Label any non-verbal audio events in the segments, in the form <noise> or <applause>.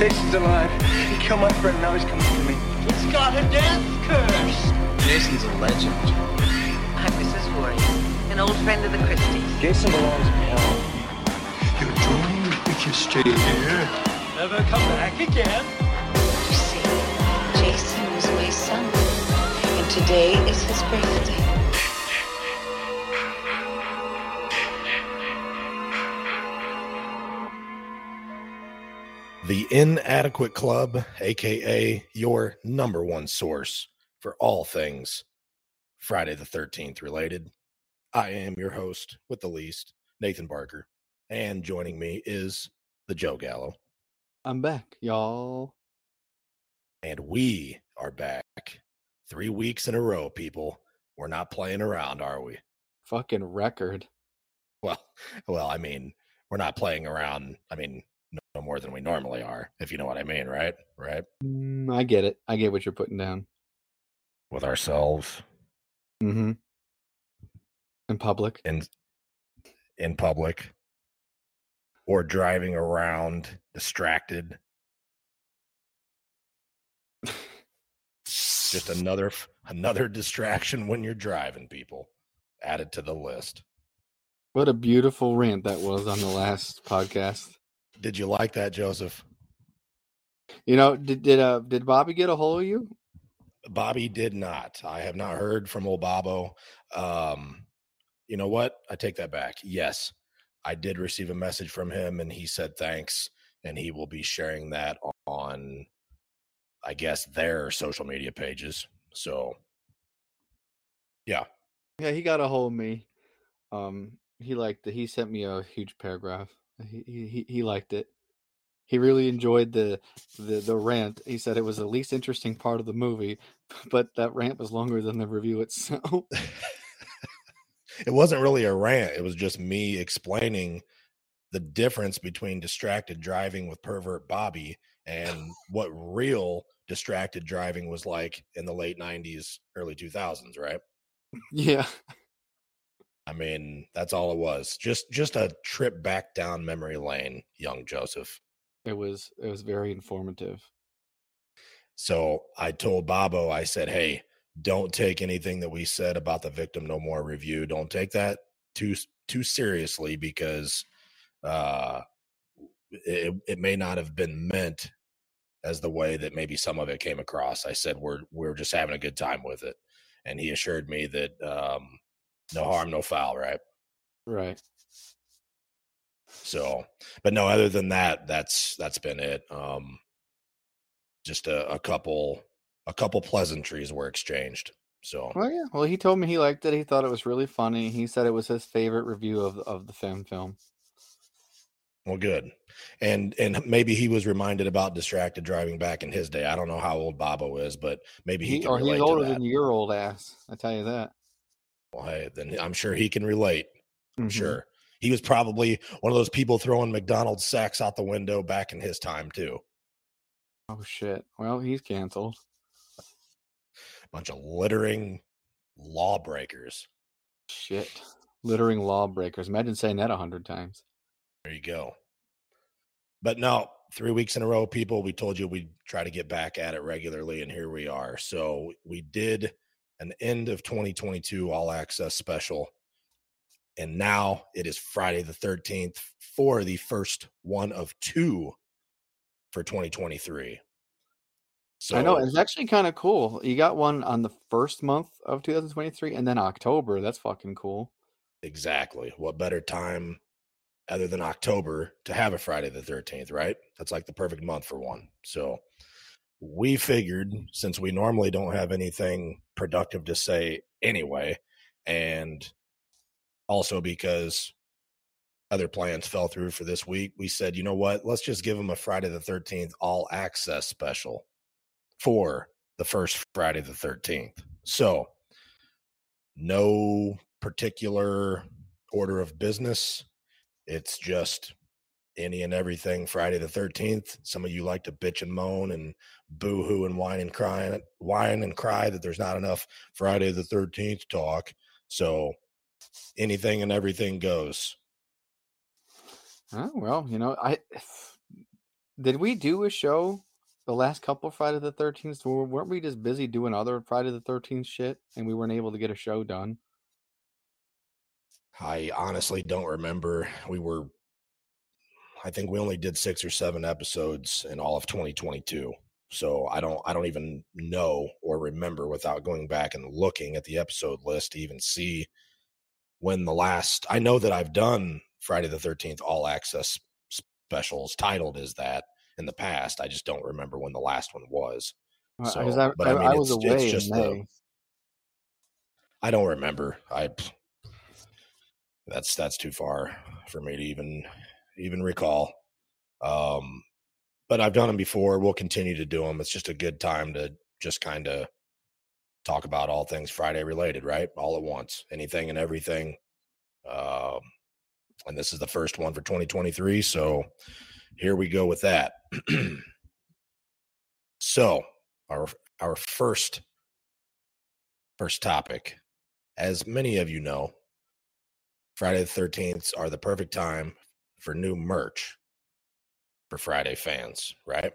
Jason's alive. He killed my friend, now he's coming for me. He's got a death curse. Jason's a legend. I'm Mrs. Voorhees, an old friend of the Christys. Jason belongs in hell. You're doomed if you stay here. Never come back again. You see, Jason was my son, and today is his birthday. Inadequate Club, aka your number one source for all things Friday the 13th related. I am your host with the least, Nathan Barker, and joining me is the Joe Gallo. I'm back, y'all. And we are back three weeks in a row, people. We're not playing around, are we? Fucking record. Well, <laughs> well, I mean, we're not playing around. I mean, no, more than we normally are, if you know what I mean, right? Right? Mm, I get it. I get what you're putting down. With ourselves Mm-hmm. In public. in in public or driving around distracted. Just <laughs> another another distraction when you're driving, people. Added to the list. What a beautiful rant that was on the last podcast. Did you like that, Joseph? You know, did did uh did Bobby get a hold of you? Bobby did not. I have not heard from old Bobo. Um, you know what? I take that back. Yes, I did receive a message from him, and he said thanks, and he will be sharing that on, I guess, their social media pages. So, yeah, Yeah, he got a hold of me. Um, he liked it. He sent me a huge paragraph. He he liked it. He really enjoyed the, the the rant. He said it was the least interesting part of the movie, <laughs> but that rant was longer than the review itself. <laughs> it wasn't really a rant. It was just me explaining the difference between distracted driving with pervert Bobby and <laughs> what real distracted driving was like in the late 90s, early 2000s, right? yeah. I mean, that's all it was. Just just a trip back down memory lane, young Joseph. It was it was very informative. So I told Bobo, I said, "Hey, don't take anything that we said about the victim no more review. Don't take that too too seriously because uh, it, it may not have been meant as the way that maybe some of it came across." I said, "We're we're just having a good time with it," and he assured me that um, no harm, no foul. Right. Right. So, but no, other than that, that's that's been it. Um, just a, a couple a couple pleasantries were exchanged. So Well, yeah. Well, he told me he liked it. He thought it was really funny. He said it was his favorite review of of the film film. well, good. And and maybe he was reminded about distracted driving back in his day. I don't know how old Bobo is, but maybe he, He, can or he's older than your old ass. I tell you that. Well, hey, then I'm sure he can relate. I'm Mhm. sure he was probably one of those people throwing McDonald's sacks out the window back in his time too. Oh shit. Well, he's canceled. bunch of littering lawbreakers. Shit. Littering lawbreakers. Imagine saying that a hundred times. There you go. But no, three weeks in a row, people, we told you we'd try to get back at it regularly, and here we are. So we did an end of 2022 all access special. And now it is Friday the 13th for the first one of two for 2023. So I know it's actually kind of cool. You got one on the first month of 2023, and then October. That's fucking cool. Exactly. What better time other than October to have a Friday the 13th, right? That's like the perfect month for one. So we figured since we normally don't have anything productive to say anyway, and also because other plans fell through for this week, we said, you know what? Let's just give them a Friday the 13th all access special for the first Friday the 13th. So, no particular order of business. It's just any and everything Friday the 13th. Some of you like to bitch and moan and boo hoo and whine and cry, and whine and cry that there's not enough Friday the 13th talk. So, anything and everything goes. Oh, well, you know, I Did we do a show the last couple Friday the Thirteenth? Weren't we just busy doing other Friday the Thirteenth shit, and we weren't able to get a show done? I honestly don't remember. We were, I think we only did six or seven episodes in all of 2022. So I don't, I don't even know or remember without going back and looking at the episode list to even see when the last. I know that I've done Friday the 13th All Access specials titled as that in the past. I just don't remember when the last one was. Uh, so, I, but I, mean, I was away in May. I don't remember. I that's that's too far for me to even even recall. Um, but I've done them before. We'll continue to do them. It's just a good time to just kind of talk about all things Friday related, right? All at once, anything and everything. Um, and this is the first one for 2023. So here we go with that. <clears throat> so our our first first topic, as many of you know, Friday the 13th are the perfect time for new merch for Friday fans, right?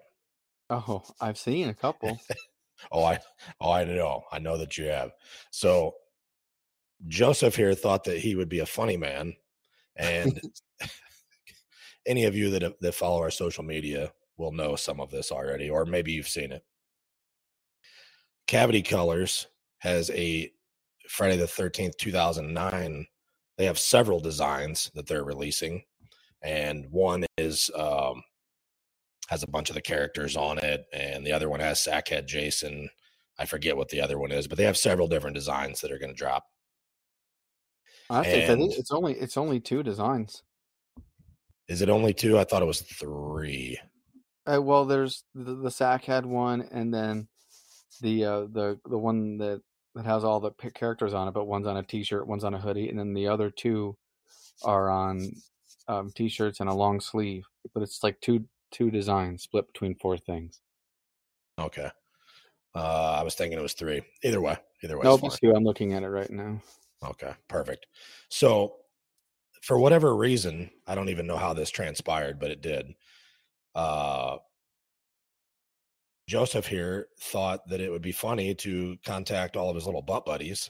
Oh, I've seen a couple. <laughs> oh, I oh I know. I know that you have. So Joseph here thought that he would be a funny man and <laughs> any of you that that follow our social media will know some of this already or maybe you've seen it. Cavity Colors has a Friday the 13th 2009 they have several designs that they're releasing, and one is um, has a bunch of the characters on it, and the other one has Sackhead Jason. I forget what the other one is, but they have several different designs that are going to drop. I think, and, think it's only it's only two designs. Is it only two? I thought it was three. Uh, well, there's the, the Sackhead one, and then the uh, the the one that that has all the characters on it, but one's on a T-shirt, one's on a hoodie, and then the other two are on um, T-shirts and a long sleeve. But it's like two two designs split between four things. Okay. Uh, I was thinking it was three. Either way, either way. No, nope, two. I'm looking at it right now. Okay, perfect. So, for whatever reason, I don't even know how this transpired, but it did. Uh, Joseph here thought that it would be funny to contact all of his little butt buddies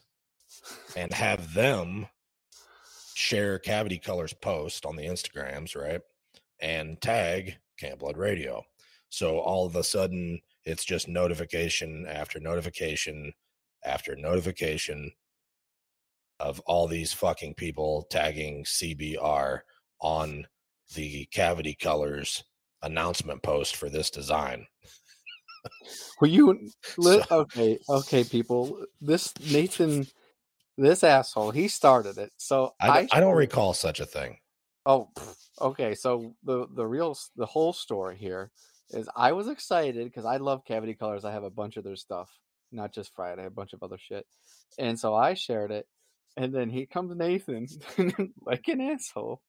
and have them share Cavity Colors post on the Instagrams, right? And tag Camp Blood Radio. So all of a sudden, it's just notification after notification after notification of all these fucking people tagging CBR on the Cavity Colors announcement post for this design. Were you <laughs> li- okay? Okay, people. This Nathan, this asshole, he started it. So I, I, I don't recall such a thing. Oh, okay. So the the real the whole story here is I was excited because I love Cavity Colors. I have a bunch of their stuff, not just Friday, a bunch of other shit, and so I shared it. And then he comes Nathan, <laughs> like an asshole,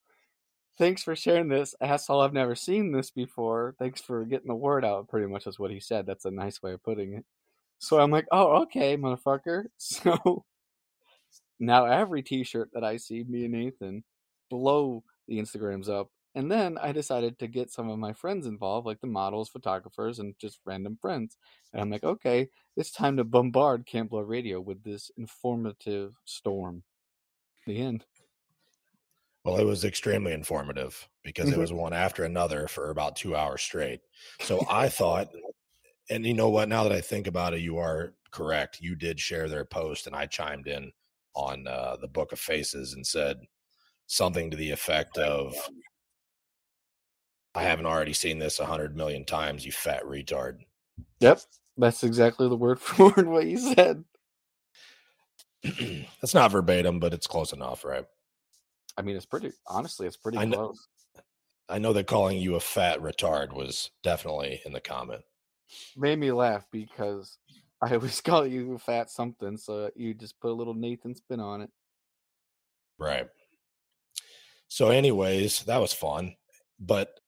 thanks for sharing this asshole i've never seen this before thanks for getting the word out pretty much is what he said that's a nice way of putting it so i'm like oh okay motherfucker <laughs> so now every t-shirt that i see me and nathan blow the instagrams up and then i decided to get some of my friends involved like the models photographers and just random friends and i'm like okay it's time to bombard camp blood radio with this informative storm the end well, it was extremely informative because mm-hmm. it was one after another for about two hours straight. So <laughs> I thought, and you know what? Now that I think about it, you are correct. You did share their post, and I chimed in on uh, the Book of Faces and said something to the effect of, "I haven't already seen this a hundred million times, you fat retard." Yep, that's exactly the word <laughs> for word what you said. <clears throat> That's not verbatim, but it's close enough, right? I mean, it's pretty. Honestly, it's pretty I know, close. I know that calling you a fat retard was definitely in the comment. Made me laugh because I always <laughs> call you fat something, so you just put a little Nathan spin on it. Right. So, anyways, that was fun, but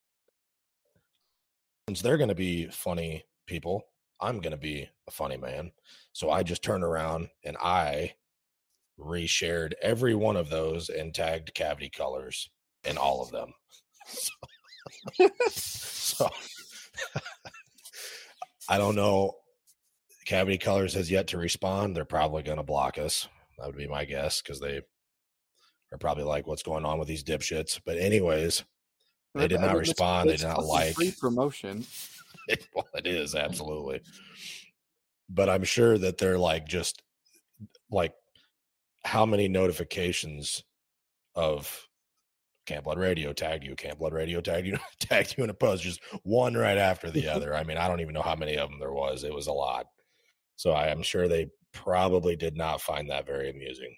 since they're going to be funny people, I'm going to be a funny man. So I just turn around and I reshared every one of those and tagged cavity colors in all of them. <laughs> so, <laughs> so, I don't know. Cavity Colors has yet to respond. They're probably going to block us. That would be my guess because they are probably like, "What's going on with these dipshits?" But anyways, they did not respond. They did not like. free promotion. <laughs> well, it is absolutely. But I'm sure that they're like just like how many notifications of Camp Blood Radio tagged you, Camp Blood Radio tagged you, <laughs> tagged you in a post, just one right after the <laughs> other. I mean, I don't even know how many of them there was. It was a lot. So I am sure they probably did not find that very amusing.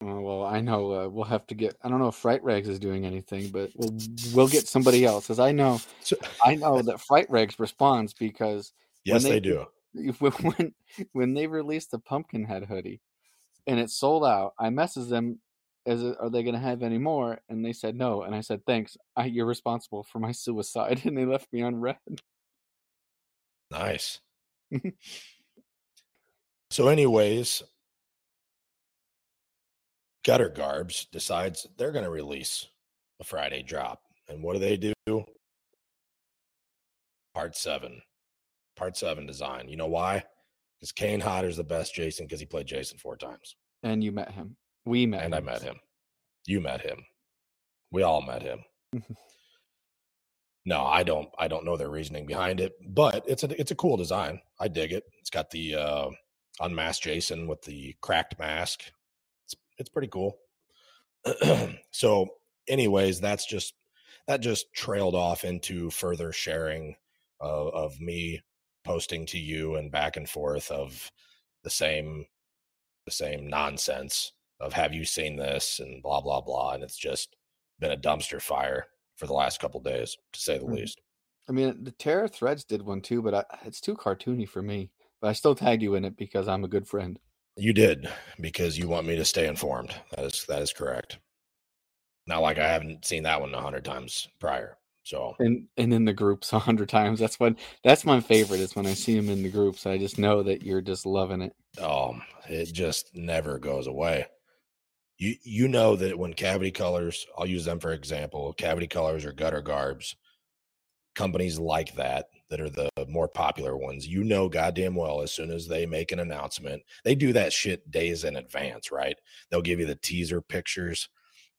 Oh, well, I know uh, we'll have to get. I don't know if Fright Rags is doing anything, but we'll we'll get somebody else. As I know, So, I know that Fright Rags responds because yes, they they, do- <laughs> when when, they released the Pumpkinhead hoodie, and it sold out, I messaged them, "Is it, are they going to have any more?" And they said no, and I said thanks. I, you're responsible for my <laughs> suicide, and they left me on red. Nice. <laughs> so, anyways, Gutter Garbs decides they're going to release a Friday drop. And what do they do? Part seven. Part seven design. You know why? Because Kane Hodder's the best Jason because he played Jason four times. And you met him. We met. And I met him. You met him. We all met him. <laughs> no, I don't I don't know their reasoning behind it, but it's a it's a cool design. I dig it. It's got the uh unmasked Jason with the cracked mask. It's it's pretty cool. <clears throat> so anyways, that's just that just trailed off into further sharing of, of me posting to you and back and forth of the same the same nonsense of have you seen this and blah blah blah and it's just been a dumpster fire for the last couple days to say the Mhm. least I mean, the Terror Threads did one too, but I, it's too cartoony for me. But I still tagged you in it because I'm a good friend. you did because you want me to stay informed that is that is correct not like i haven't seen that one a hundred times prior so And and in the groups a hundred times. That's when that's my favorite is when I see him in the groups. I just know that you're just loving it. um it just never goes away you you know that when cavity colors i'll use them for example cavity colors or gutter garbs companies like that that are the more popular ones you know goddamn well as soon as they make an announcement they do that shit days in advance right they'll give you the teaser pictures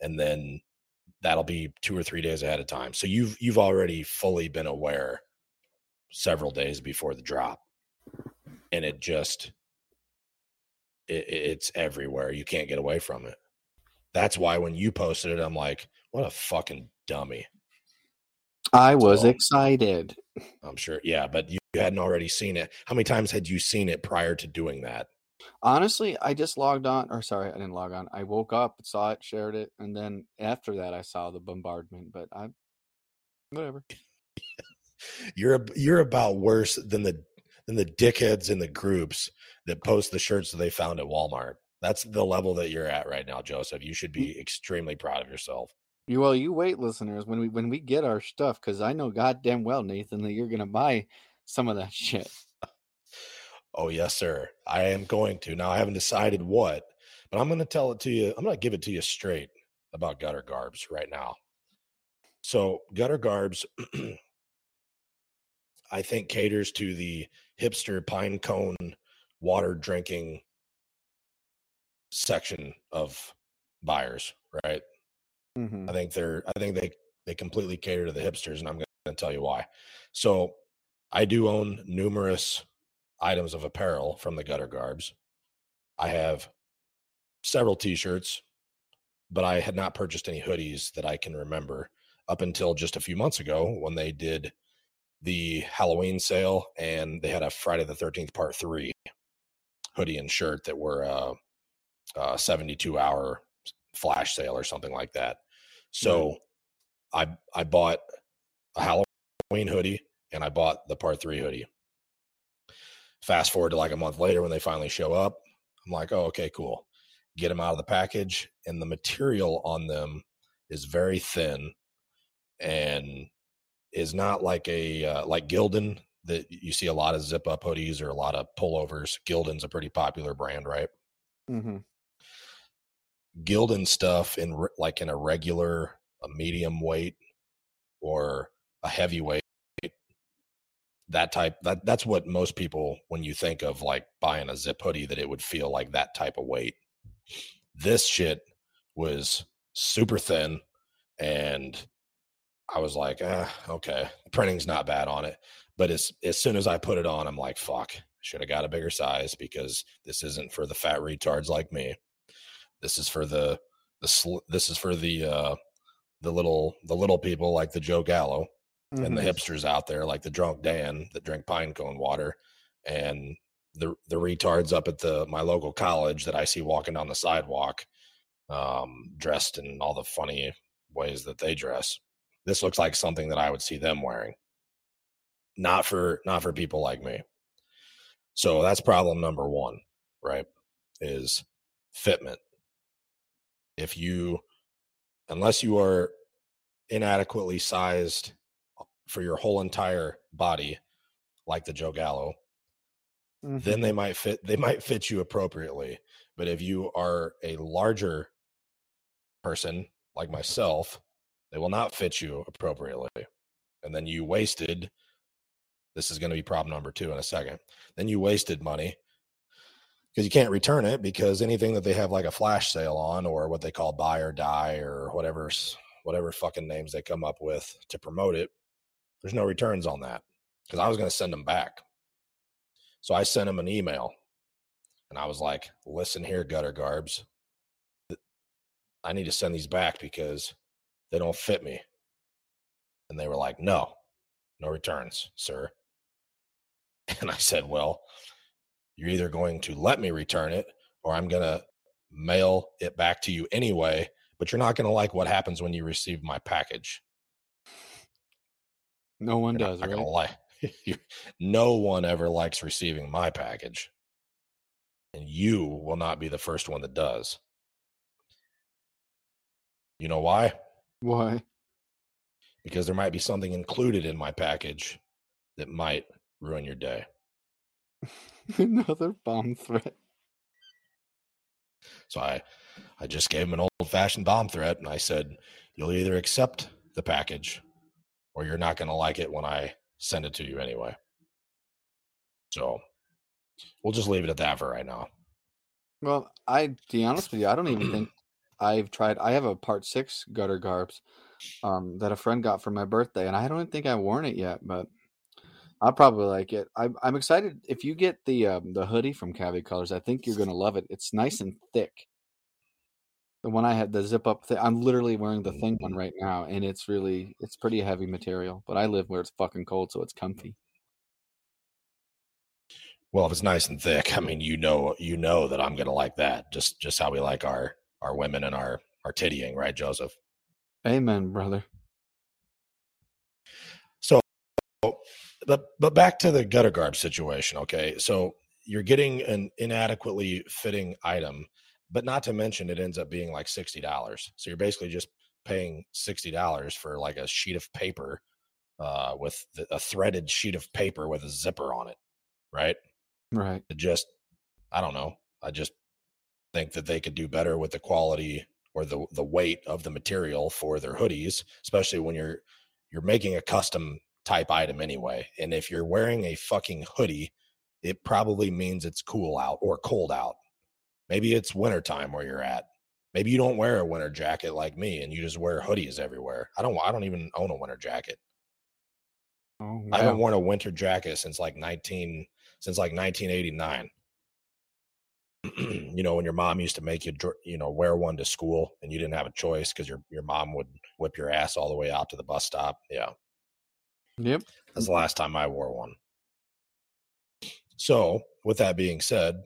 and then that'll be two or three days ahead of time so you've you've already fully been aware several days before the drop and it just it, it's everywhere. You can't get away from it. That's why when you posted it, I'm like, what a fucking dummy. I was So- excited. I'm sure. Yeah, but you hadn't already seen it. How many times had you seen it prior to doing that? Honestly, I just logged on, or sorry, I didn't log on. I woke up, saw it, shared it, and then after that, I saw the bombardment. But I, whatever. <laughs> You're you're about worse than the than the dickheads in the groups that post the shirts that they found at Walmart. That's the level that you're at right now, Joseph. You should mm. be extremely proud of yourself. You well, you wait, listeners, when we when we get our stuff, because I know goddamn well, Nathan, that you're gonna buy some of that shit. Oh, yes, sir. I am going to. Now I haven't decided what, but I'm to tell it to you. I'm to give it to you straight about gutter garbs right now. So, gutter garbs, <clears throat> I think caters to the hipster pine cone water drinking section of buyers, right? Mm-hmm. I think they're I think they they completely cater to the hipsters, and I'm going to tell you why. So I do own numerous items of apparel from the gutter garbs. I have several t-shirts, but I had not purchased any hoodies that I can remember up until just a few months ago when they did the Halloween sale and they had a Friday the 13th part 3 hoodie and shirt that were uh, uh 72 hour flash sale or something like that. So I I bought a Halloween hoodie and I bought the part 3 hoodie. Fast forward to like a month later when they finally show up, I'm like, "Oh, okay, cool." Get them out of the package and the material on them is very thin and is not like a uh, like Gildan that you see a lot of zip up hoodies or a lot of pullovers. Gildan's a pretty popular brand, right? Mm-hmm. Gildan stuff in re- like in a regular, a medium weight, or a heavyweight that type that that's what most people when you think of like buying a zip hoodie that it would feel like that type of weight. This shit was super thin and i was like eh, okay the printing's not bad on it. But as as soon as i put it on i'm like fuck should have got a bigger size because this isn't for the fat retards like me this is for the the sl- this is for the uh the little the little people like the joe gallo and the Mhm. hipsters out there like the drunk Dan that drink pine cone water and the the retards up at the my local college that I see walking down the sidewalk um dressed in all the funny ways that they dress. This looks like something that I would see them wearing. Not for not for people like me. So that's problem number 1, right? Is fitment. If you unless you are inadequately sized for your whole entire body, like the Joe Gallo, Mhm. then they might fit they might fit you appropriately. But if you are a larger person like myself, they will not fit you appropriately. And then you wasted this is going to be problem number 2 in a second. Then you wasted money because you can't return it because anything that they have like a flash sale on or what they call buy or die or whatever's whatever fucking names they come up with to promote it there's no returns on that because I was going to send them back. So I sent them an email and I was like, listen here, gutter garbs. I need to send these back because they don't fit me. And they were like, no, no returns, sir. <laughs> And I said, well, you're either going to let me return it or I'm going to mail it back to you anyway, but you're not going to like what happens when you receive my package. No one You're does, not right? gonna lie. <laughs> No one ever likes receiving my package. And you will not be the first one that does. You know why? Why? Because there might be something included in my package that might ruin your day. <laughs> <laughs> Another bomb threat. So I I just gave him an old fashioned bomb threat and I said, You'll either accept the package or you're not gonna like it when I send it to you anyway. So we'll just leave it at that for right now. Well, I to be honest with you, I don't even think <clears throat> I've tried. I have a part six gutter garbs um, that a friend got for my birthday, and I don't think I've worn it yet. But I'll probably like it. I'm I'm excited. If you get the um, the hoodie from Cavity Colors, I think you're gonna love it. It's nice and thick. The one I had, the zip up thing, I'm literally wearing the thing one right now, and it's really it's pretty heavy material. But I live where it's fucking cold, so it's comfy. Well, if it's nice and thick, I mean, you know, you know that I'm gonna like that. Just just how we like our our women and our our tittying, right, Joseph? Amen, brother. But but back to the gutter garb situation, okay? So you're getting an inadequately fitting item, but not to mention it ends up being like sixty dollars. So you're basically just paying sixty dollars for like a sheet of paper, uh, with the, a threaded sheet of paper with a zipper on it, right? Right. it just i don't know i just think that they could do better with the quality or the the weight of the material for their hoodies especially when you're you're making a custom type item anyway and if you're wearing a fucking hoodie it probably means it's cool out or cold out. Maybe it's wintertime where you're at. Maybe you don't wear a winter jacket like me and you just wear hoodies everywhere. I don't i don't even own a winter jacket. Oh, I haven't worn a winter jacket since like 19 since like 1989. <clears throat> you know, when your mom used to make you you know wear one to school and you didn't have a choice because your your mom would whip your ass all the way out to the bus stop. Yeah, Yep. that's the last time I wore one. So, with that being said,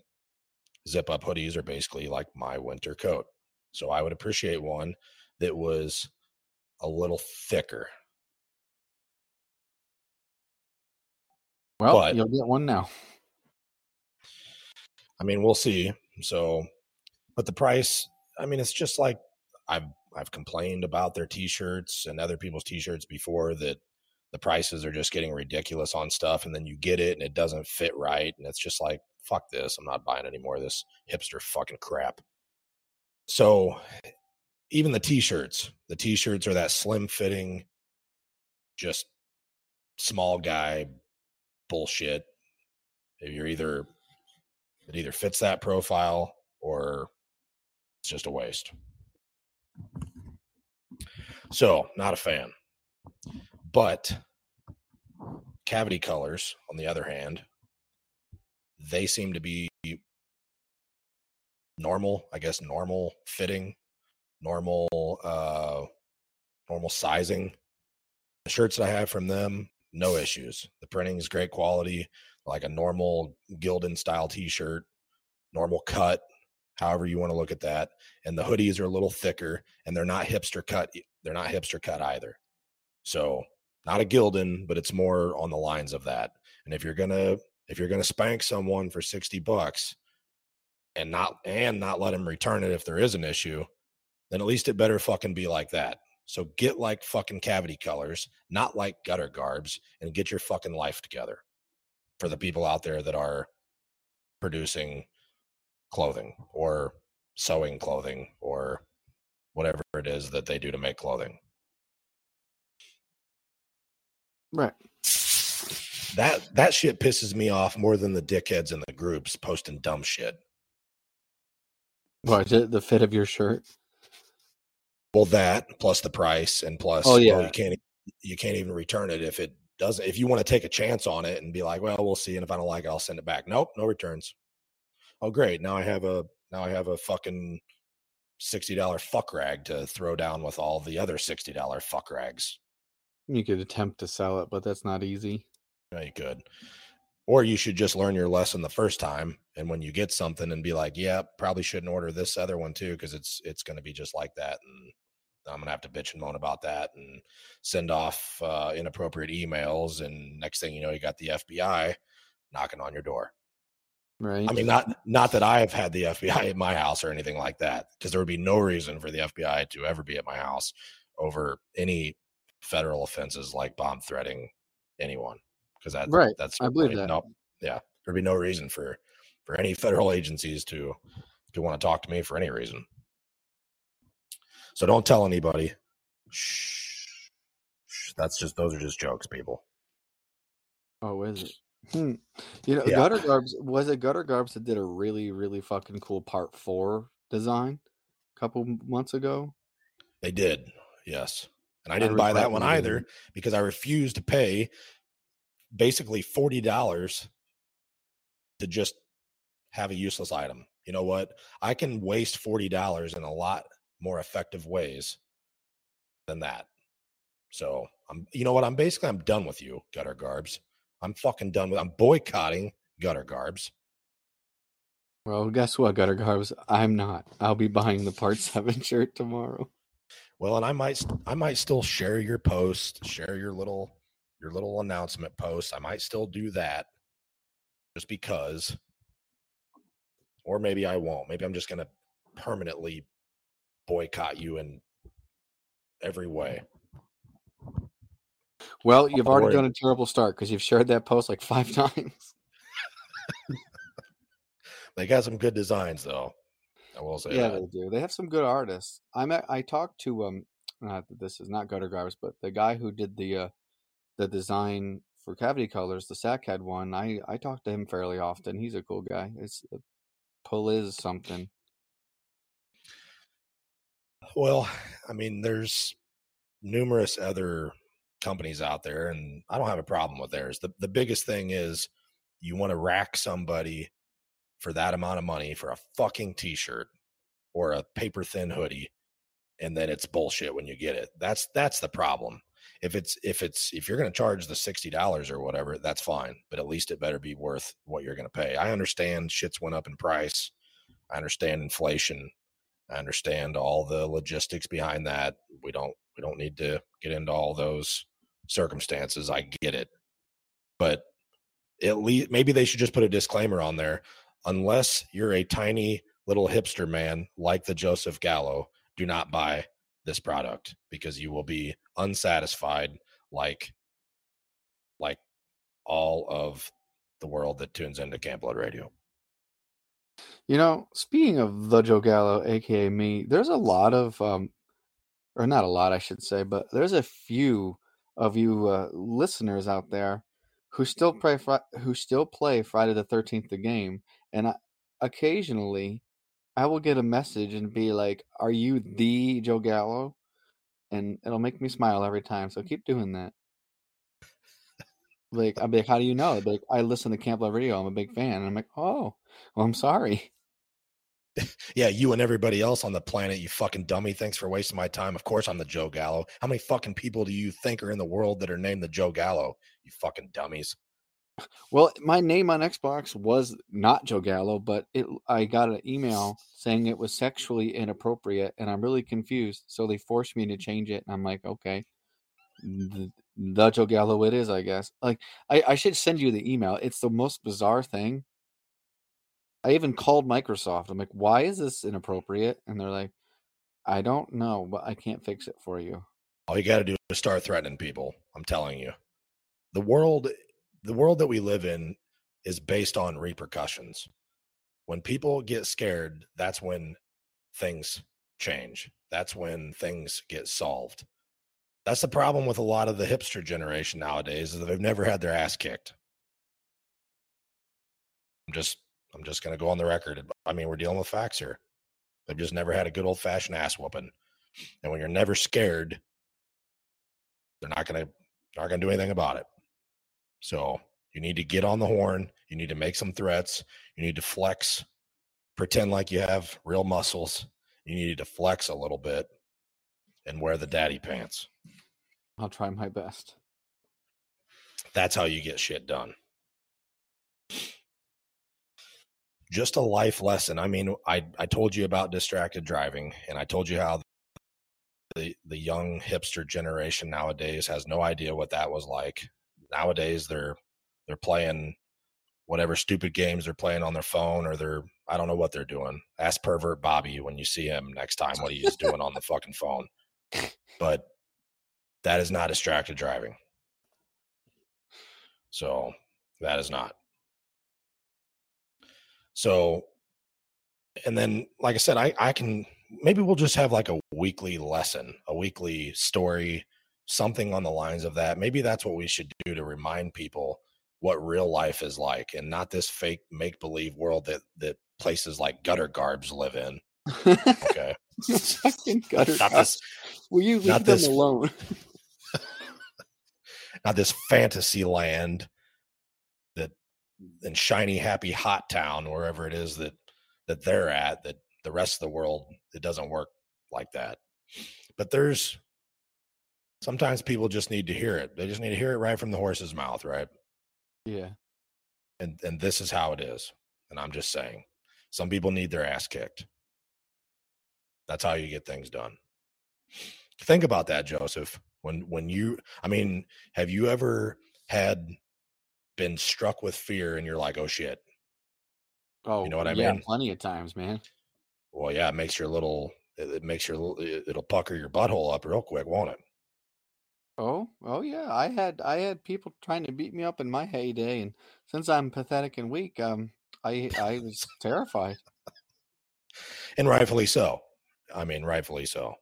zip up hoodies are basically like my winter coat. So, I would appreciate one that was a little thicker. Well, But- you'll get one now. I mean, we'll see. So, but the price, I mean, it's just like I've I've complained about their t-shirts and other people's t-shirts before that the prices are just getting ridiculous on stuff and then you get it and it doesn't fit right and it's just like fuck this, I'm not buying any more of this hipster fucking crap. So, even the t-shirts, the t-shirts are that slim fitting just small guy bullshit. You're either it either fits that profile or it's just a waste. So, not a fan. But cavity colors, on the other hand, they seem to be normal, I guess, normal fitting, normal, uh, normal sizing. The shirts that I have from them, no issues. The printing is great quality, like a normal Gildan style t-shirt, normal cut, however you want to look at that. And the hoodies are a little thicker and they're not hipster cut. They're not hipster cut either. So not a Gildan, but it's more on the lines of that. And if you're gonna if you're gonna spank someone for 60 bucks and not and not let him return it if there is an issue, then at least it better fucking be like that. So get like fucking cavity colors, not like gutter garbs, and get your fucking life together for the people out there that are producing clothing or sewing clothing or whatever it is that they do to make clothing. Right. That that shit pisses me off more than the dickheads in the groups posting dumb shit. What the, the fit of your shirt? Well, that plus the price and plus, Oh, yeah. you can't you can't even return it if it doesn't. If you want to take a chance on it and be like, well, we'll see, and if I don't like it, I'll send it back. Nope, no returns. Oh, great! Now I have a now I have a fucking sixty dollar fuck rag to throw down with all the other sixty dollar fuck rags. You could attempt to sell it, but that's not easy. Yeah, you could. Or you should just learn your lesson the first time, and when you get something, and be like, "Yeah, probably shouldn't order this other one too, because it's it's going to be just like that." And I'm gonna have to bitch and moan about that, and send off uh, inappropriate emails, and next thing you know, you got the FBI knocking on your door. Right. I mean, not not that I have had the FBI at my house or anything like that, because there would be no reason for the FBI to ever be at my house over any federal offenses like bomb threatening anyone. Because that Right, that's I believe that. No, yeah, there'd be no reason for for any federal agencies to to want to talk to me for any reason. So don't tell anybody. Shh. Shh. That's just those are just jokes, people. Oh, is it? Hmm. You know, Yeah. Gutter Garbs was it Gutter Garbs that did a really, really fucking cool part four design a couple months ago? They did, yes. And I I didn't buy that one either because I refused to pay basically forty dollars to just have a useless item. You know what? I can waste forty dollars in a lot more effective ways than that. So I'm you know what? I'm basically I'm done with you, gutter garbs. I'm fucking done with I'm boycotting gutter garbs. Well, guess what, Gutter Garbs? I'm not. I'll be buying the part seven shirt tomorrow. Well, and I might I might still share your post, share your little your little announcement post. I might still do that just because. Or maybe I won't. Maybe I'm just going to permanently boycott you in every way. Well, you've already done a terrible start because you've shared that post like five <laughs> times. <laughs> They got some good designs though. I will say Yeah, that. they do. They have some good artists. I met. I talked to um. Not that this is not Gutter Garbs, but the guy who did the uh, the design for Cavity Colors, the Sackhead one. I I talk to him fairly often. He's a cool guy. It's uh, Pull is something. Well, I mean, there's numerous other companies out there, and I don't have a problem with theirs. The the biggest thing is you want to rack somebody for that amount of money for a fucking t-shirt or a paper thin hoodie, and then it's bullshit when you get it. That's that's the problem. If it's if it's if you're going to charge the sixty dollars or whatever, that's fine. But at least it better be worth what you're going to pay. I understand shits went up in price. I understand inflation. I understand all the logistics behind that. We don't we don't need to get into all those circumstances. I get it. But at least maybe they should just put a disclaimer on there. Unless you're a tiny little hipster man like the Joseph Gallo, do not buy this product because you will be unsatisfied like like all of the world that tunes into Camp Blood Radio. You know, speaking of the Joe Gallo, aka me, there's a lot of um or not a lot I should say, but there's a few of you uh, listeners out there who still play who still play Friday the Thirteenth the game, and I, occasionally I will get a message and be like, "Are you the Joe Gallo?" And it'll make me smile every time. So keep doing that. Like be like, "How do you know?" Be like, "I listen to Camp Blood Radio. I'm a big fan." And I'm like, "Oh, well, I'm sorry." <laughs> Yeah, you and everybody else on the planet, you fucking dummy. Thanks for wasting my time. Of course, I'm the Joe Gallo. How many fucking people do you think are in the world that are named the Joe Gallo? You fucking dummies. Well, my name on Xbox was not Joe Gallo, but it I got an email saying it was sexually inappropriate, and I'm really confused. So they forced me to mm-hmm. change it, and I'm like, okay, the, the Joe Gallo it is, I guess. Like, I, I should send you the email. It's the most bizarre thing. I even called Microsoft. I'm like, why is this inappropriate? And they're like, I don't know, but I can't fix it for you. All you got to do is start threatening people. I'm telling you. The world the world that we live in is based on repercussions. When people get scared, that's when things change. That's when things get solved. That's the problem with a lot of the hipster generation nowadays is that they've never had their ass kicked. I'm just I'm just going to go on the record. I mean, we're dealing with facts here. They've just never had a good old fashioned ass whooping. And when you're never scared, they're not going to not going to do anything about it. So you need to get on the horn. You need to make some threats. You need to flex, pretend like you have real muscles. You need to flex a little bit and wear the daddy pants. I'll try my best. That's how you get shit done. Just a life lesson. I mean, I, I told you about distracted driving, and I told you how the the young hipster generation nowadays has no idea what that was like. Nowadays, they're they're playing whatever stupid games they're playing on their phone, or they're I don't know what they're doing. Ask pervert Bobby when you see him next time what he's doing on the fucking phone. But that is not distracted driving. So that is not. So, and then, like I said, I, I can maybe we'll just have like a weekly lesson, a weekly story, something on the lines of that. Maybe that's what we should do to remind people what real life is like and not this fake make believe world that, that places like gutter garbs live in. Okay. <laughs> Fucking gutter Not cops. this, Will you leave them this- alone? <laughs> not this fantasy land that in shiny happy hot town wherever it is that that they're at that the rest of the world it doesn't work like that but there's sometimes people just need to hear it they just need to hear it right from the horse's mouth right Yeah. and and this is how it is and i'm just saying some people need their ass kicked that's how you get things done think about that joseph when when you i mean have you ever had been struck with fear and you're like oh shit Oh, You know what I yeah, mean? Plenty of times, man. well yeah it makes your little it it makes your little it'll pucker your butthole up real quick won't it Oh, oh yeah. I had I had people trying to beat me up in my heyday, and since I'm pathetic and weak, um, I I was terrified. and rightfully so i mean rightfully so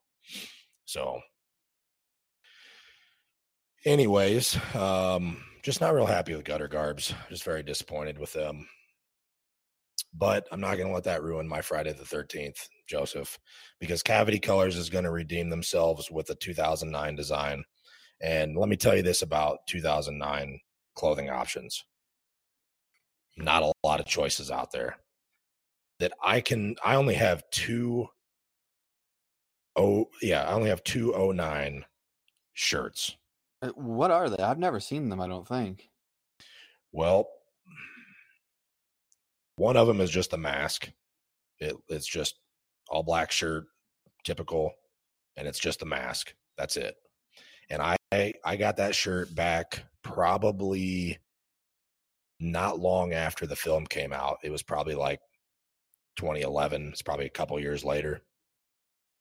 so anyways um just not real happy with gutter garbs just very disappointed with them but i'm not going to let that ruin my friday the 13th joseph because cavity colors is going to redeem themselves with a 2009 design and let me tell you this about 2009 clothing options not a lot of choices out there that I can I only have two oh yeah, I only have two oh nine shirts. Uh, What are they? I've never seen them. I don't think. Well, one of them is just a mask. It, it's just all black shirt, typical, and it's just a mask. That's it. And I I got that shirt back probably not long after the film came out. It was probably like 2011. It's probably a couple years later.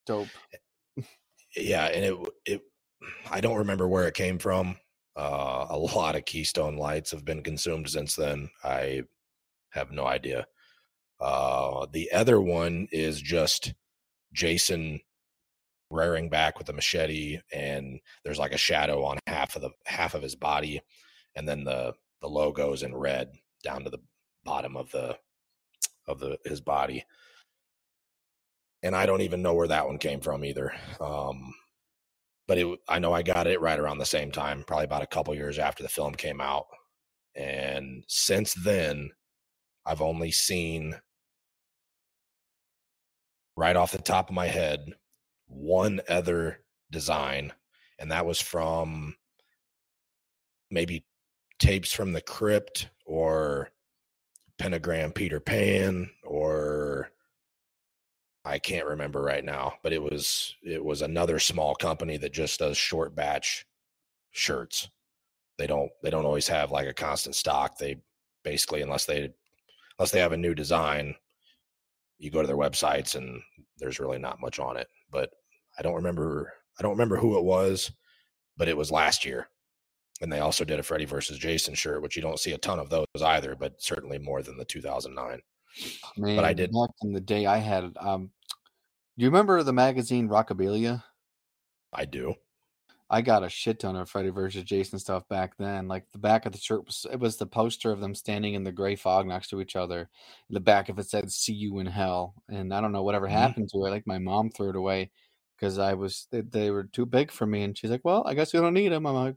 Dope. yeah and it it i don't remember where it came from uh a <laughs> lot of keystone lights have been consumed since then i have no idea uh the other one is just jason rearing back with a machete and there's like a shadow on half of the half of his body and then the the logos in red down to the bottom of the of the his body. And I don't even know where that one came from either. Um, but it, I know I got it right around the same time, probably about a couple years after the film came out. And since then, I've only seen right off the top of my head one other design, and that was from maybe tapes from the crypt or pentagram peter pan or i can't remember right now but it was it was another small company that just does short batch shirts. They don't they don't always have like a constant stock. They basically unless they unless they have a new design you go to their websites and there's really not much on it but i don't remember i don't remember who it was but it was last year and they also did a Freddy versus Jason shirt, which you don't see a ton of those either, but certainly more than the 2009. Man, but I did back in the day I had um do you remember the magazine Rockabilia? I do. I got a shit ton of Freddy versus Jason stuff back then. Like the back of the shirt was it was the poster of them standing in the gray fog next to each other. In The back of it said "See you in hell," and I don't know whatever Mhm. happened to it. Like my mom threw it away because I was they, they were too big for me, and she's like, "Well, I guess you don't need them." I'm like,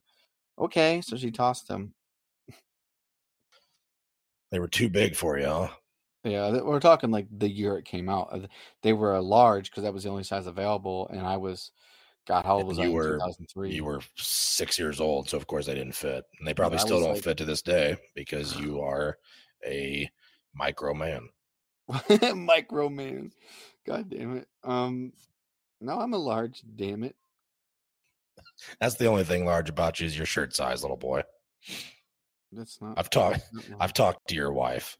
"Okay," so she tossed them. They were too big for you, huh? Yeah, we're talking like the year it came out. Uh, They were a large because that was the only size available, and I was, God, how old was I you in were 2003? you were six years old, so of course they didn't fit, and they probably I still don't like- fit to this day because you are a micro man. <laughs> Micro man. God damn it. Um, no, I'm a large. Damn it. That's the only thing large about you is your shirt size, little boy. That's not. I've talked. <laughs> I've talked to your wife.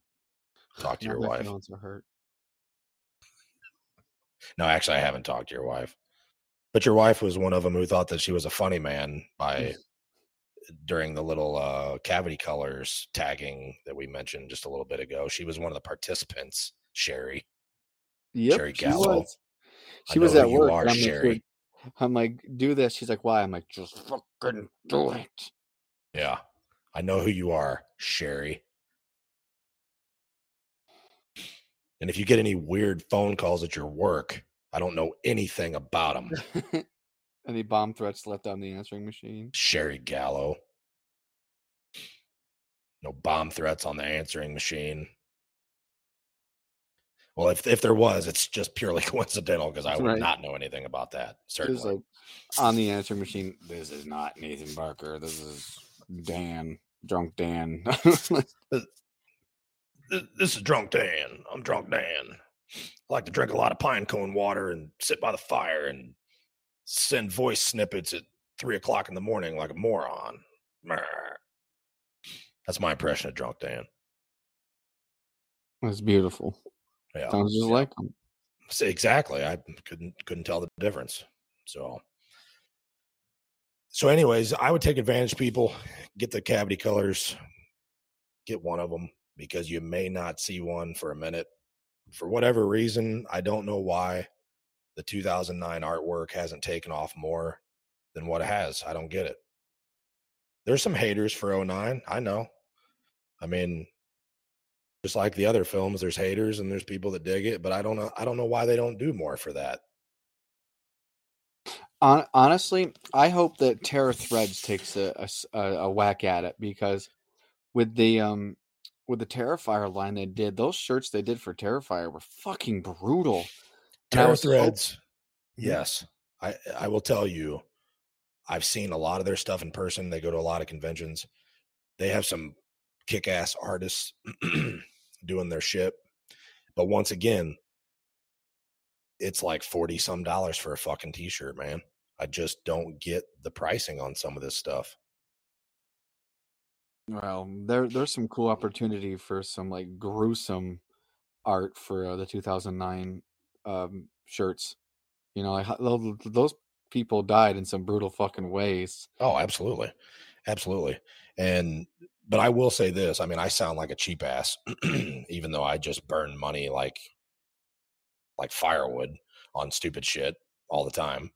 Talked to your wife. feelings are hurt. No, actually, I haven't talked to your wife. But your wife was one of them who thought that she was a funny man by during the little uh, cavity colors tagging that we mentioned just a little bit ago. She was one of the participants, Sherry. Yep, Sherry she Gallo. She was at work. are, I'm like, I'm like, do this. She's like, why? I'm like, just fucking do it. Yeah, I know who you are, Sherry. And if you get any weird phone calls at your work, I don't know anything about them. <laughs> Any bomb threats left on the answering machine? Sherry Gallo. No bomb threats on the answering machine. Well, if if there was, it's just purely <laughs> coincidental because I would Right. not know anything about that. Certainly. like on the answering machine. This is not Nathan Barker. This is Dan, drunk Dan. <laughs> Th- this is drunk Dan. I'm drunk Dan. I like to drink a lot of pine cone water and sit by the fire and send voice snippets at three o'clock in the morning like a moron. That's my impression of drunk Dan. That's beautiful. Yeah. Sounds just yeah. like. So exactly. I couldn't couldn't tell the difference. So so anyways, I would take advantage people, get the cavity colors, get one of them because you may not see one for a minute. For whatever reason, I don't know why the 2009 artwork hasn't taken off more than what it has. I don't get it. There's some haters for 09, I know. I mean, just like the other films there's haters and there's people that dig it but i don't know i don't know why they don't do more for that honestly, I hope that Terror Threads takes a whack at it because with the um with the Terrifier line they did, those shirts they did for Terrifier were fucking brutal. Terror threads Mhm. yes i i will tell you i've seen a lot of their stuff in person they go to a lot of conventions they have some kick-ass artists doing their shit but once again it's like 40 some dollars for a fucking t-shirt man i just don't get the pricing on some of this stuff Well, there there's some cool opportunity for some like gruesome art for uh, the 2009 um, shirts. You know, like how- those people died in some brutal fucking ways. Oh, absolutely. Absolutely. And but I will say this, I mean, I sound like a cheap ass <clears throat> even though I just burn money like like firewood on stupid shit all the time.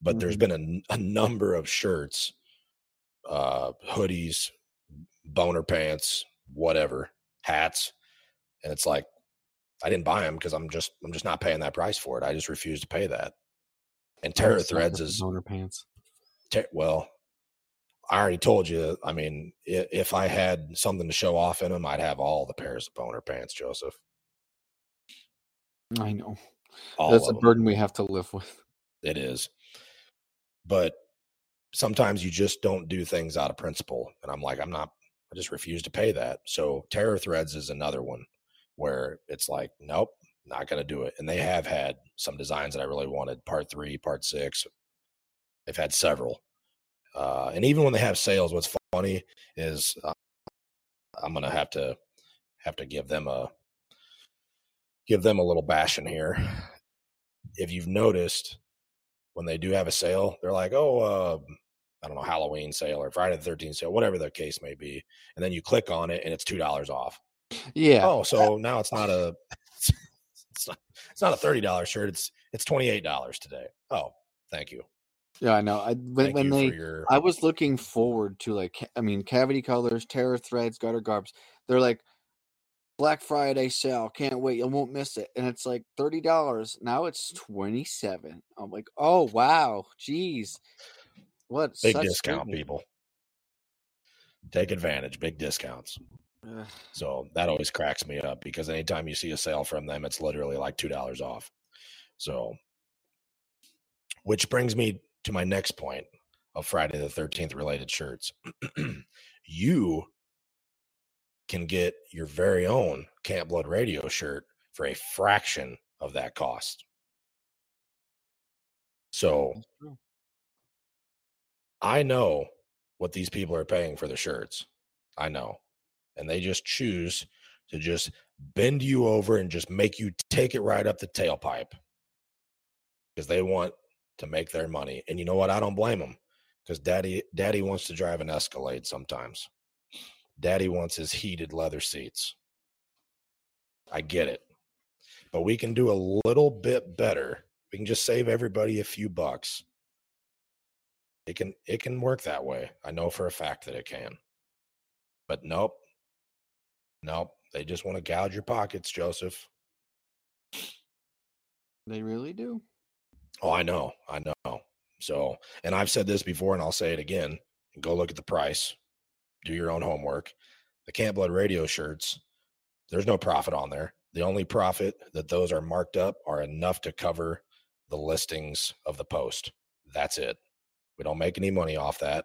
But there's Mhm. been a, a number of shirts, uh hoodies, boner pants, whatever, hats, and it's like I didn't buy them because I'm just I'm just not paying that price for it. I just refuse to pay that. And Terror Threads is boner pants. ter- well. I already told you. I mean, if I had something to show off in them, I'd have all the pairs of boner pants, Joseph. I know. All That's a of 'em. burden we have to live with. It is. But sometimes you just don't do things out of principle. And I'm like, I'm not, I just refuse to pay that. So Terror Threads is another one where it's like, nope, not going to do it. And they have had some designs that I really wanted part three, part six. They've had several. Uh, and even when they have sales, what's funny is uh, I'm going to have to have to give them a give them a little bashing here. If you've noticed, when they do have a sale, they're like, oh, uh, I don't know, Halloween sale or Friday the 13th sale, whatever the case may be. And then you click on it and it's $2 off. Yeah. Oh, so now it's not a, <laughs> it's not, it's not a $30 shirt. It's, it's $28 today. Oh, thank you. Yeah, I know. I when, when they your, I was looking forward to like I mean cavity colors, terror threads, gutter garbs. They're like Black Friday sale. Can't wait. You won't miss it. And it's like thirty dollars. Now it's mm. twenty seven. I'm like, oh wow, jeez. What big such discount goodness. people. Take advantage, big discounts. So that always cracks me up because anytime you see a sale from them, it's literally like two dollars off. So, which brings me to my next point of Friday the Thirteenth related shirts. <clears throat> you can get your very own Camp Blood Radio shirt for a fraction of that cost. So I know what these people are paying for the shirts. I know. And they just choose to just bend you over and just make you take it right up the tailpipe because they want to make their money. And you know what? I don't blame them because daddy daddy wants to drive an Escalade sometimes. Daddy wants his heated leather seats. I get it. But we can do a little bit better. We can just save everybody a few bucks it can it can work that way i know for a fact that it can but nope nope they just want to gouge your pockets joseph They really do. Oh i know i know so and i've said this before and i'll say it again go look at the price do your own homework the camp blood radio shirts there's no profit on there the only profit that those are marked up are enough to cover the listings of the post that's it we don't make any money off that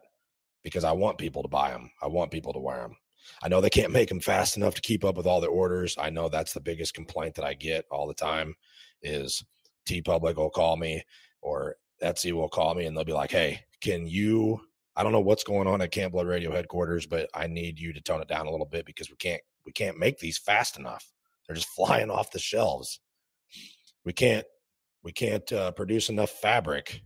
because I want people to buy them. I want people to wear them. I know they can't make them fast enough to keep up with all the orders. I know that's the biggest complaint that I get all the time is TeePublic will call me or Etsy will call me and they'll be like, "Hey, can you I don't know what's going on at Camp Blood Radio headquarters, but I need you to tone it down a little bit because we can't we can't make these fast enough. They're just <laughs> flying off the shelves. We can't we can't uh, produce enough fabric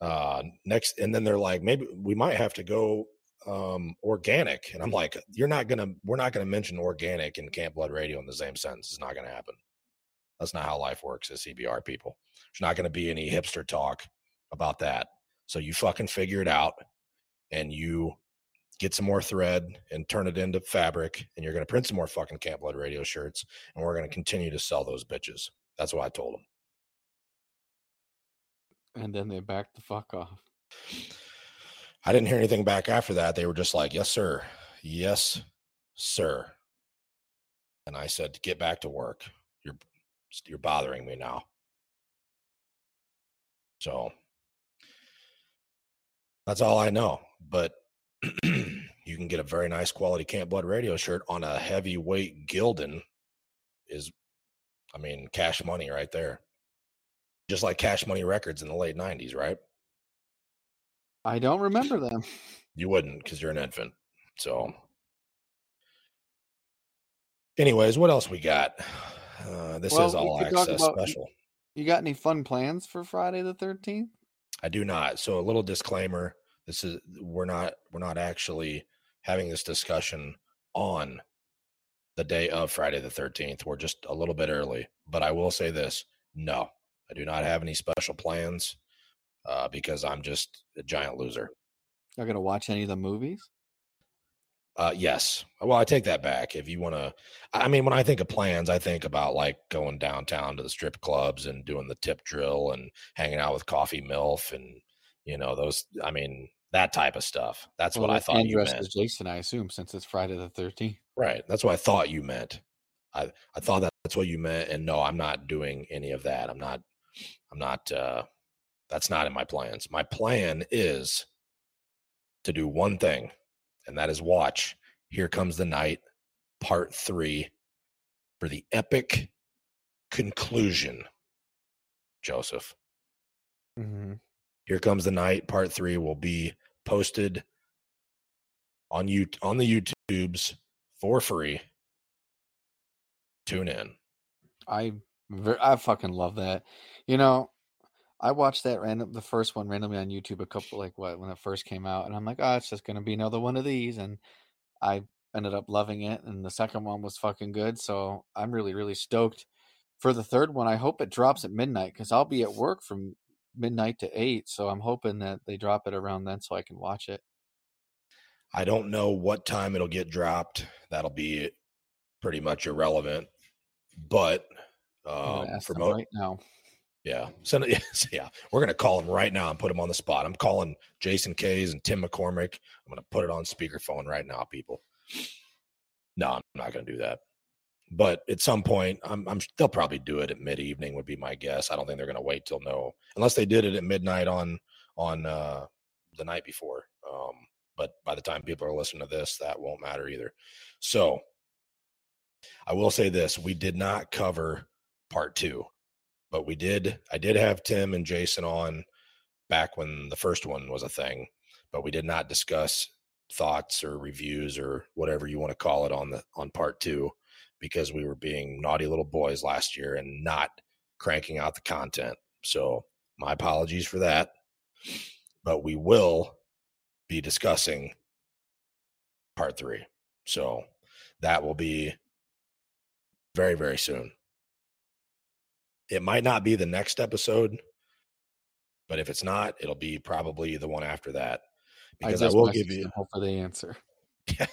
uh next and then they're like maybe we might have to go um organic and i'm like you're not gonna we're not gonna mention organic and camp blood radio in the same sentence it's not gonna happen that's not how life works as cbr people there's not gonna be any hipster talk about that so you fucking figure it out and you get some more thread and turn it into fabric and you're gonna print some more fucking camp blood radio shirts and we're gonna continue to sell those bitches that's what i told them And then they backed the fuck off. I didn't hear anything back after that. They were just like, "Yes, sir. Yes, sir." And I said, "Get back to work. You're bothering me now." So that's all I know. But <clears throat> you can get a very nice quality Camp Blood radio shirt on a heavyweight Gildan. Is, I mean, cash money right there. Just like Cash Money Records in the late '90s, right? I don't remember them. <laughs> You wouldn't because you're an infant. So, anyways, what else we got? Uh, this Well, is all access about- special. You got any fun plans for Friday the thirteenth? I do not. So, a little disclaimer: this is we're not we're not actually having this discussion on the day of Friday the thirteenth. We're just a little bit early, but I will say this: no, I do not have any special plans uh, because I'm just a giant loser. Not gonna watch any of the movies? Uh, yes. Well, I take that back. If you want to, I mean, when I think of plans, I think about like going downtown to the strip clubs and doing the tip drill and hanging out with Coffee Milf and you know those. I mean, that type of stuff. That's Well, what I thought and you meant. as Jason, I assume, since it's Friday the thirteenth. Right. That's what I thought you meant. I I thought that that's what you meant. And no, I'm not doing any of that. I'm not. I'm not. uh That's not in my plans. My plan is to do one thing, and that is watch. Here comes the night, part three, for the epic conclusion. Joseph. Mm-hmm. Here comes the night. Part three will be posted on you on the YouTubes for free. Tune in. I I fucking love that. You know, I watched that random the first one randomly on YouTube a couple like what when it first came out, and I'm like, oh, it's just gonna be another one of these, and I ended up loving it, and the second one was fucking good, so I'm really really stoked for the third one. I hope it drops at midnight because I'll be at work from midnight to eight, so I'm hoping that they drop it around then so I can watch it. I don't know what time it'll get dropped. That'll be pretty much irrelevant. But um, for mo- right now. Yeah, send <laughs> it. Yeah, we're gonna call him right now and put him on the spot. I'm calling Jason Kays and Tim McCormick. I'm gonna put it on speakerphone right now, people. No, I'm not gonna do that. But at some point, I'm, I'm they'll probably do it at mid evening. Would be my guess. I don't think they're gonna wait till no, unless they did it at midnight on on uh, the night before. Um, but by the time people are listening to this, that won't matter either. So I will say this: we did not cover part two, but we did. I did have Tim and Jason on back when the first one was a thing, but we did not discuss thoughts or reviews or whatever you want to call it on the on part two because we were being naughty little boys last year and not cranking out the content. So my apologies for that. But we will be discussing part three. So that will be very, very soon. It might not be the next episode, but if it's not, it'll be probably the one after that. Because I, just will give you hope for the answer. <laughs>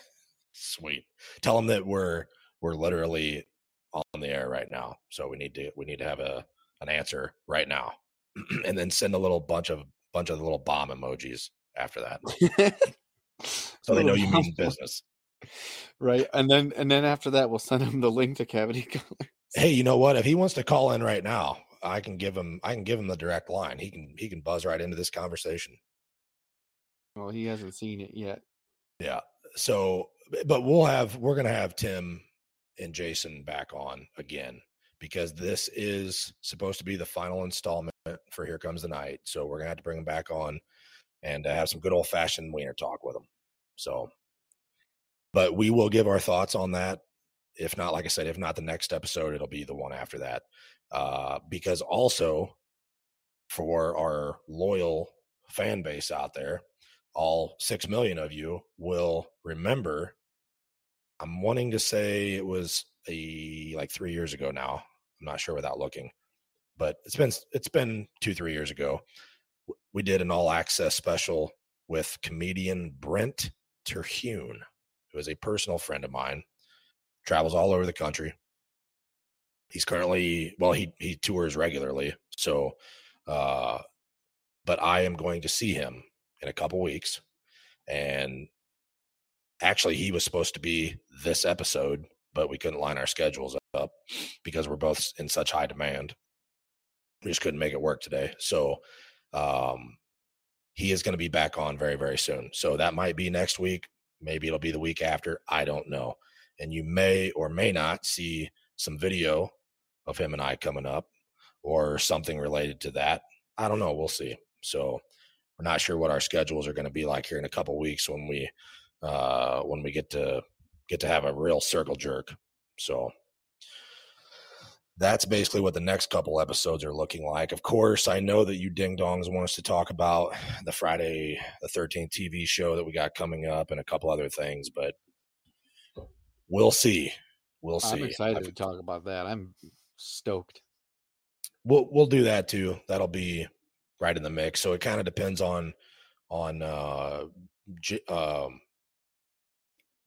sweet. Tell them that we're we're literally on the air right now. So we need to we need to have a an answer right now. <clears throat> and then send a little bunch of bunch of little bomb emojis after that. <laughs> So they know you mean business. right and then and then after that we'll send them the link to cavity color Hey, you know what? If he wants to call in right now, I can give him I can give him the direct line. He can he can buzz right into this conversation. well he hasn't seen it yet Yeah. So but we'll have we're gonna have Tim and Jason back on again because this is supposed to be the final installment for Here Comes the Night. So we're gonna have to bring him back on and uh, have some good old fashioned wiener talk with him. So but we will give our thoughts on that. If not, like I said, if not the next episode, it'll be the one after that. Uh, because also for our loyal fan base out there, all six million of you will remember. I'm wanting to say it was a like three years ago now. I'm not sure without looking, but it's been it's been two three years ago. We did an all access special with comedian Brent Terhune, who is a personal friend of mine, travels all over the country. He's currently well, he he tours regularly, so uh, but I am going to see him in a couple weeks. And actually, he was supposed to be this episode, but we couldn't line our schedules up because we're both in such high demand. We just couldn't make it work today. So, um, he is going to be back on very, very soon. So that might be next week. Maybe it'll be the week after. I don't know. And you may or may not see some video of him and I coming up or something related to that. I don't know. We'll see. So we're not sure what our schedules are going to be like here in a couple weeks when we uh when we get to get to have a real circle jerk. So that's basically what the next couple episodes are looking like. Of course, I know that you ding dongs want us to talk about the Friday the 13th TV show that we got coming up and a couple other things, but we'll see. We'll see. i'm excited I've- to talk about that i'm stoked we'll we'll do that too. That'll be right in the mix. So it kind of depends on on uh J- um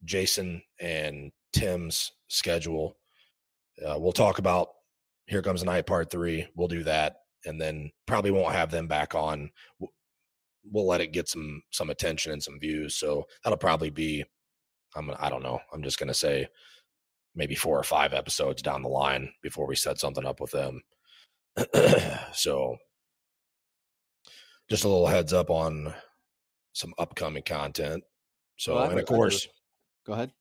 Jason and Tim's schedule. Uh, we'll talk about Here Comes the Night Part Three. We'll do that, and then probably won't have them back on. We'll- We'll let it get some some attention and some views. So that'll probably be. I'm. I don't know. I'm just gonna say maybe four or five episodes down the line before we set something up with them. <clears throat> so just a little heads up on some upcoming content. So, Well, and of a- I have a- course, Go ahead.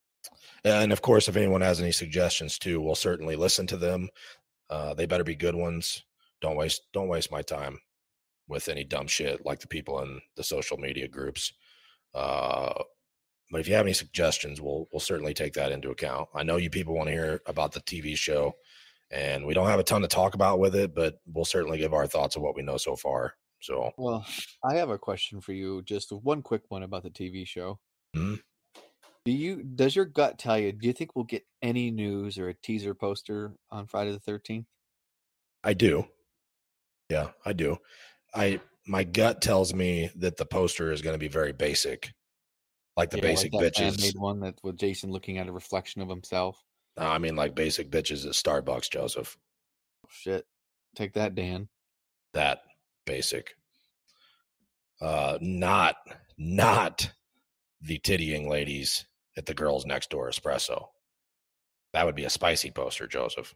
and of course, if anyone has any suggestions too, we'll certainly listen to them. Uh, they better be good ones. Don't waste don't waste my time with any dumb shit like the people in the social media groups. Uh, but if you have any suggestions, we'll we'll certainly take that into account. I know you people want to hear about the TV show, and we don't have a ton to talk about with it, but we'll certainly give our thoughts of what we know so far. So Well, I have a question for you. Just one quick one about the TV show. Mhm. Do you does your gut tell you? Do you think we'll get any news or a teaser poster on Friday the Thirteenth? I do. Yeah, I do. I my gut tells me that the poster is going to be very basic, like the basic that bitches. made one that with Jason looking at a reflection of himself. Uh, I mean, like basic bitches at Starbucks, Joseph. Oh, shit, take that, Dan. That basic. Uh, not not the tittying ladies at the girls next door espresso. That would be a spicy poster, Joseph.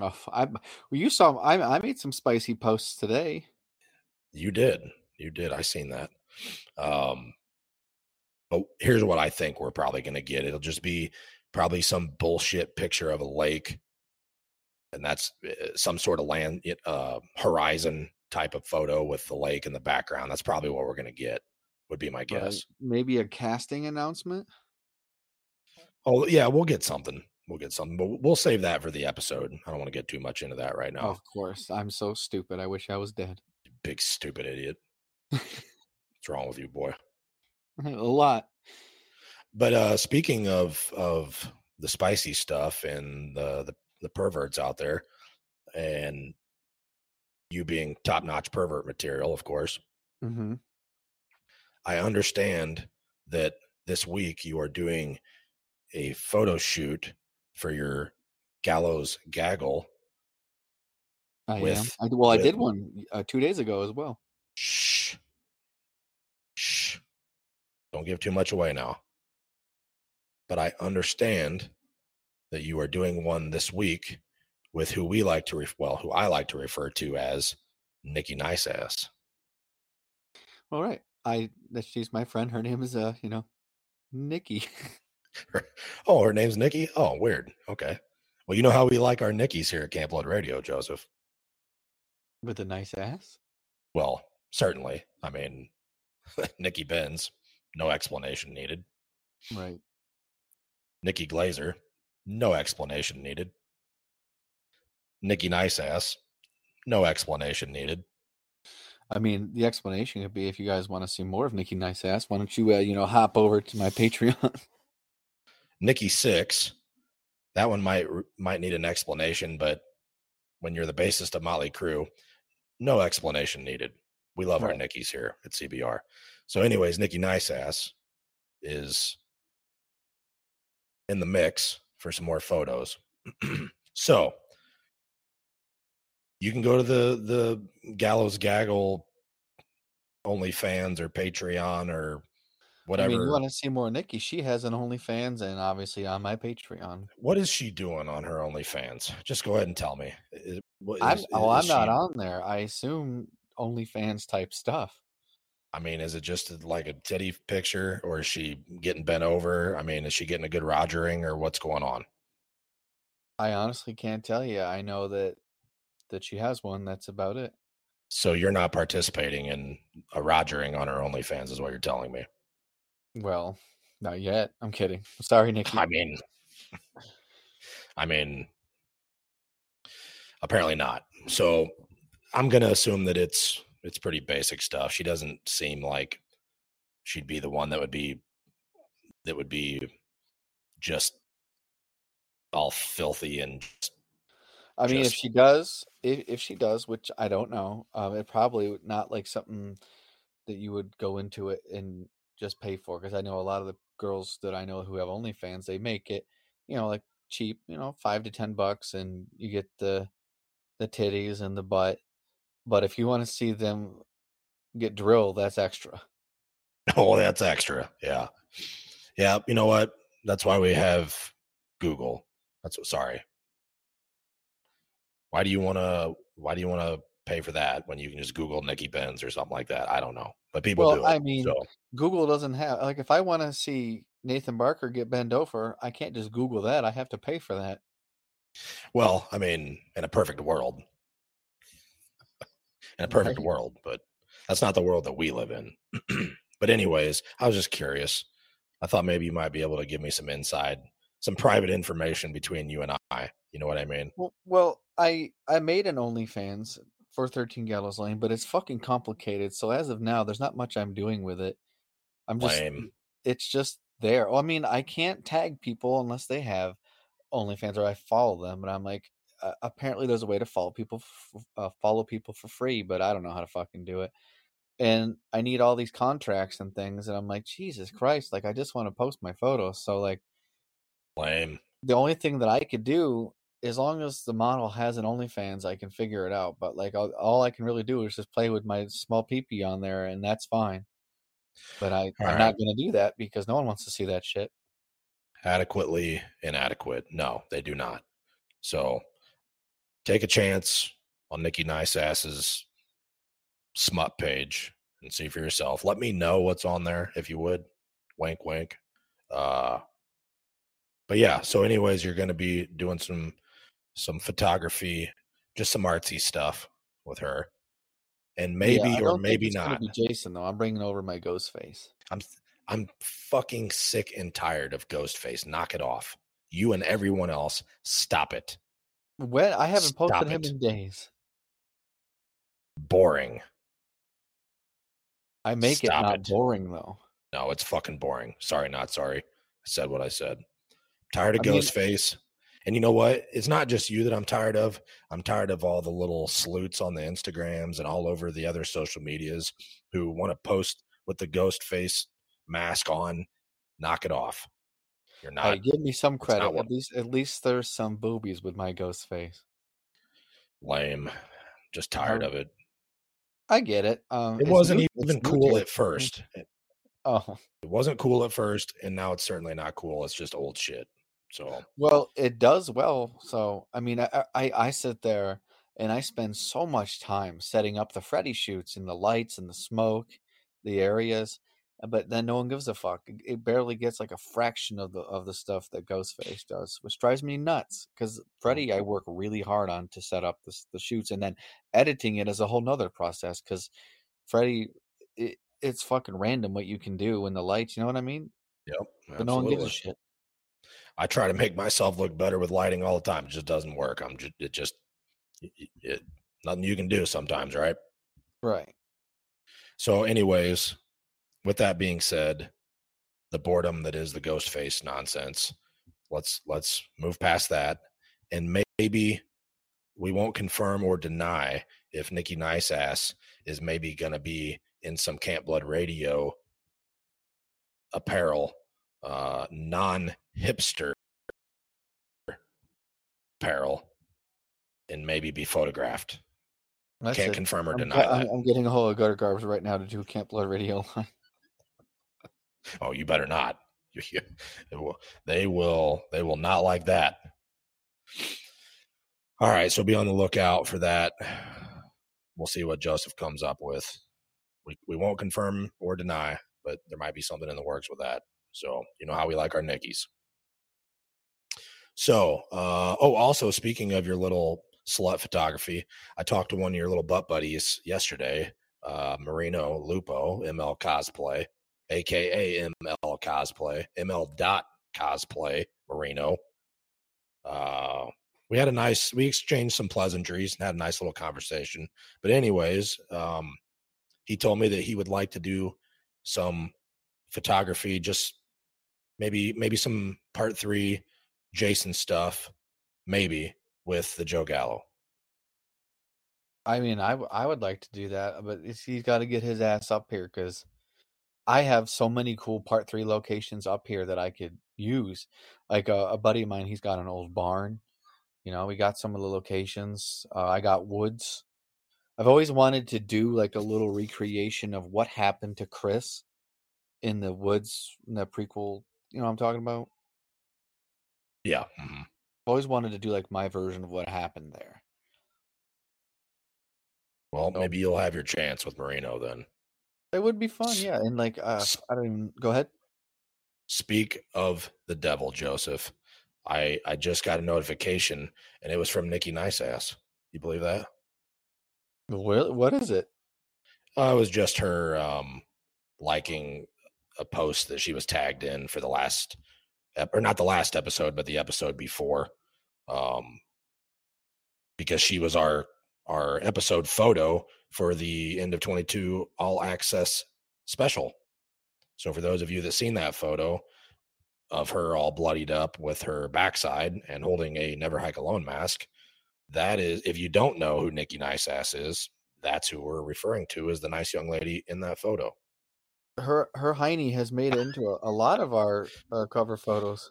Oh, I well, you saw I I made some spicy posts today. You did. You did. I seen that. Um, but here's what I think we're probably going to get. It'll just be probably some bullshit picture of a lake, and that's uh, some sort of land uh, horizon type of photo with the lake in the background. That's probably what we're going to get. Would be my Uh, guess. maybe a casting announcement. Oh yeah, we'll get something. We'll get something, but we'll save that for the episode. I don't want to get too much into that right now. Of course, I'm so stupid. I wish I was dead. Big stupid idiot. <laughs> What's wrong with you, boy? <laughs> a lot. But uh speaking of of the spicy stuff and the the, the perverts out there, and you being top notch pervert material, of course, hmm I understand that this week you are doing a photo shoot for your gallows gaggle. I am. I, well, I did one uh, two days ago as well. Shh. Don't give too much away now. But I understand that you are doing one this week with who we like to ref- well, who I like to refer to as Nikki Nice Ass. All right. I that she's my friend. Her name is uh, you know, Nikki. <laughs> Oh, her name's Nikki. Oh, weird. Okay. Well, you know how we like our Nickies here at Camp Blood Radio, Joseph. with a nice ass. Well, certainly. I mean, <laughs> Nikki Benz, no explanation needed. Right. Nikki Glazer, no explanation needed. Nikki Nice Ass, no explanation needed. I mean, the explanation could be if you guys want to see more of Nikki Nice Ass, why don't you, uh, you know, hop over to my Patreon? <laughs> Nikki Sixx, that one might might need an explanation, but when you're the bassist of Motley Crue, no explanation needed. We love our Right. Nickies here at CBR. So, anyways, Nikki Nice Ass is in the mix for some more photos. <clears throat> so you can go to the the Gallows Gaggle OnlyFans or Patreon or whatever. I mean, you want to see more Nikki? She has an OnlyFans and obviously on my Patreon. What is she doing on her OnlyFans? Just go ahead and tell me. Is- what I'm, oh, is I'm not on there. I assume OnlyFans type stuff. I mean, is it just uh, like a titty picture, or is she getting bent over? I mean, is she getting a good rogering, or what's going on? I honestly can't tell you. I know that that she has one. That's about it. So you're not participating in a rogering on her OnlyFans, is what you're telling me. Well, not yet. I'm kidding. <laughs> Sorry, <laughs> Nikki. I mean, I mean, apparently not. So I'm gonna assume that it's it's pretty basic stuff. She doesn't seem like she'd be the one that would be that would be just all filthy and just- I mean, if she does, if, if she does, which I don't know, um, it probably not like something that you would go into it and just pay for. Because I know a lot of the girls that I know who have OnlyFans, they make it, you know, like cheap, you know, five to ten bucks, and you get the the titties and the butt. But if you want to see them get drilled, that's extra. <laughs> Oh, that's extra. Yeah. Yeah. You know what? That's why we have Google. That's what, sorry. Why do you want to, why do you want to pay for that when you can just Google Nikki Benz or something like that? I don't know, but people Well, do it. I mean, so, Google doesn't have like if I want to see Nathan Barker get bent over, I can't just Google that. I have to pay for that. well, I mean, in a perfect world, in a perfect Right. world, but that's not the world that we live in. <clears throat> but anyways, I was just curious. I thought maybe you might be able to give me some inside, some private information between you and I. You know what I mean? Well, well, I I made an OnlyFans for 13 Gallows Lane, but it's fucking complicated. So as of now, there's not much I'm doing with it. I'm just Lame. it's just there. Well, I mean, I can't tag people unless they have OnlyFans or I follow them, and I'm like, uh, apparently there's a way to follow people, f- uh, follow people for free, but I don't know how to fucking do it. And I need all these contracts and things, and I'm like, Jesus Christ! Like, I just want to post my photos. So like, Lame. the only thing that I could do, as long as the model has an OnlyFans, I can figure it out. But like, all, all I can really do is just play with my small peepee on there, and that's fine. But I, All I'm right. not going to do that because no one wants to see that shit. adequately inadequate. No, they do not. So take a chance on Nikki Nice Ass's smut page and see for yourself. Let me know what's on there if you would. Wink, wink. Uh, but yeah. So, anyways, you're going to be doing some some photography, just some artsy stuff with her, and maybe Yeah, or maybe not. Be Jason though, I'm bringing over my ghost face. I'm I'm fucking sick and tired of Ghostface. Knock it off. You and everyone else, stop it. When I haven't posted Stop him in days. Boring. I make Stop it not it. boring though. No, it's fucking boring. Sorry, not sorry. I said what I said. Tired of I mean- Ghostface. And you know what? It's not just you that I'm tired of. I'm tired of all the little sleuths on the Instagrams and all over the other social medias who want to post with the ghost face mask on. Knock it off. You're not Hey, give me some credit. what- At least, at least there's some boobies with my ghost face. lame. Just tired of it. I get it. Um, It wasn't new- even cool at first. <laughs> It Oh it wasn't cool at first, and now it's certainly not cool. It's just old shit. So well, it does well. So I mean, I I, I sit there and I spend so much time setting up the Freddy shoots and the lights and the smoke, the areas, Uh, but then no one gives a fuck. It- barely gets like a fraction of the of the stuff that Ghostface does, which drives me nuts. Because oh, Freddy, I work really hard on to set up the the shoots, and then editing it is a whole nother process. Because Freddy, it, it's fucking random what you can do in the lights. You know what I mean? yep, But no one gives a shit. I try to make myself look better with lighting all the time. It just doesn't work. I'm just it just it, it, nothing you can do sometimes, right? Right. So, anyways, with that being said, the boredom that is the ghost face nonsense. Let's let's move past that, and maybe we won't confirm or deny if Nikki Nice Ass is maybe going to be in some Camp Blood Radio apparel, uh, non hipster apparel, and maybe be photographed. That's Can't it. confirm or I'm, deny I'm, that. I'm getting a hold of gutter garbs right now to do Camp Blood Radio <laughs> line. Oh, you better not. <laughs> Will. They will. They will not like that. All right, so be on the lookout for that. We'll see what Joseph comes up with. We we won't confirm or deny, but there might be something in the works with that. So you know how we like our Nickies. So, uh, oh, also speaking of your little slut photography, I talked to one of your little butt buddies yesterday, uh, Marino Lupo, ML Cosplay, aka ML Cosplay, ML dot Cosplay, Marino. Uh, we had a nice, we exchanged some pleasantries and had a nice little conversation. But, anyways, um, he told me that he would like to do some photography, just maybe, maybe some part three Jason stuff, maybe with the Joe Gallo. I mean, I, w- I would like to do that, but he's got to get his ass up here because I have so many cool part three locations up here that I could use. Like a, a buddy of mine, he's got an old barn. You know, we got some of the locations. Uh, I got woods. I've always wanted to do like a little recreation of what happened to Chris in the woods in the prequel. You know what I'm talking about? Yeah. mhm. I've always wanted to do like my version of what happened there. Well, So- maybe you'll have your chance with Marino then. It would be fun, yeah. And like, uh, I don't even go ahead. Speak of the devil, Joseph. I I just got a notification and it was from Nikki Niceass. You believe that? What, what is it? Uh, it was just her um liking a post that she was tagged in for the last ep- or not the last episode, but the episode before. Um because she was our our episode photo for the end of 22 all access special. So for those of you that seen that photo of her all bloodied up with her backside and holding a never hike alone mask, that is if you don't know who Nikki Nice Ass is, that's who we're referring to as the nice young lady in that photo. Her her hiney has made into a, a lot of our uh, cover photos.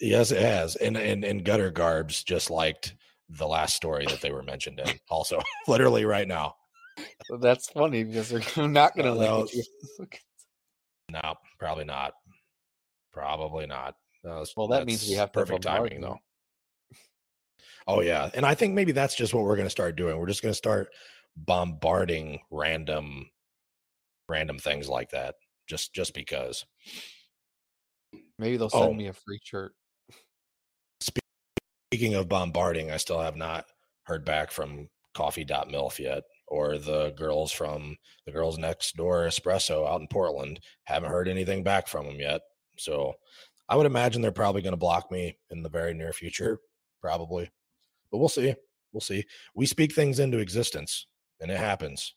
Yes, it has. And and and gutter garbs just liked the last story that they were mentioned in. Also, <laughs> literally right now. That's funny because they're <laughs> not gonna Uh, like that. <laughs> No, probably not. Probably not. That Well, that means we have perfect timing though. Oh yeah, and I think maybe that's just what we're going to start doing. We're just going to start bombarding random, random things like that, just just because. Maybe they'll send Oh. me a free shirt. Speaking of bombarding, I still have not heard back from Coffee.milf yet, or the girls from the girls next door espresso out in Portland. Haven't heard anything back from them yet. So I would imagine they're probably going to block me in the very near future, probably. But we'll see. We'll see. We speak things into existence, and it happens.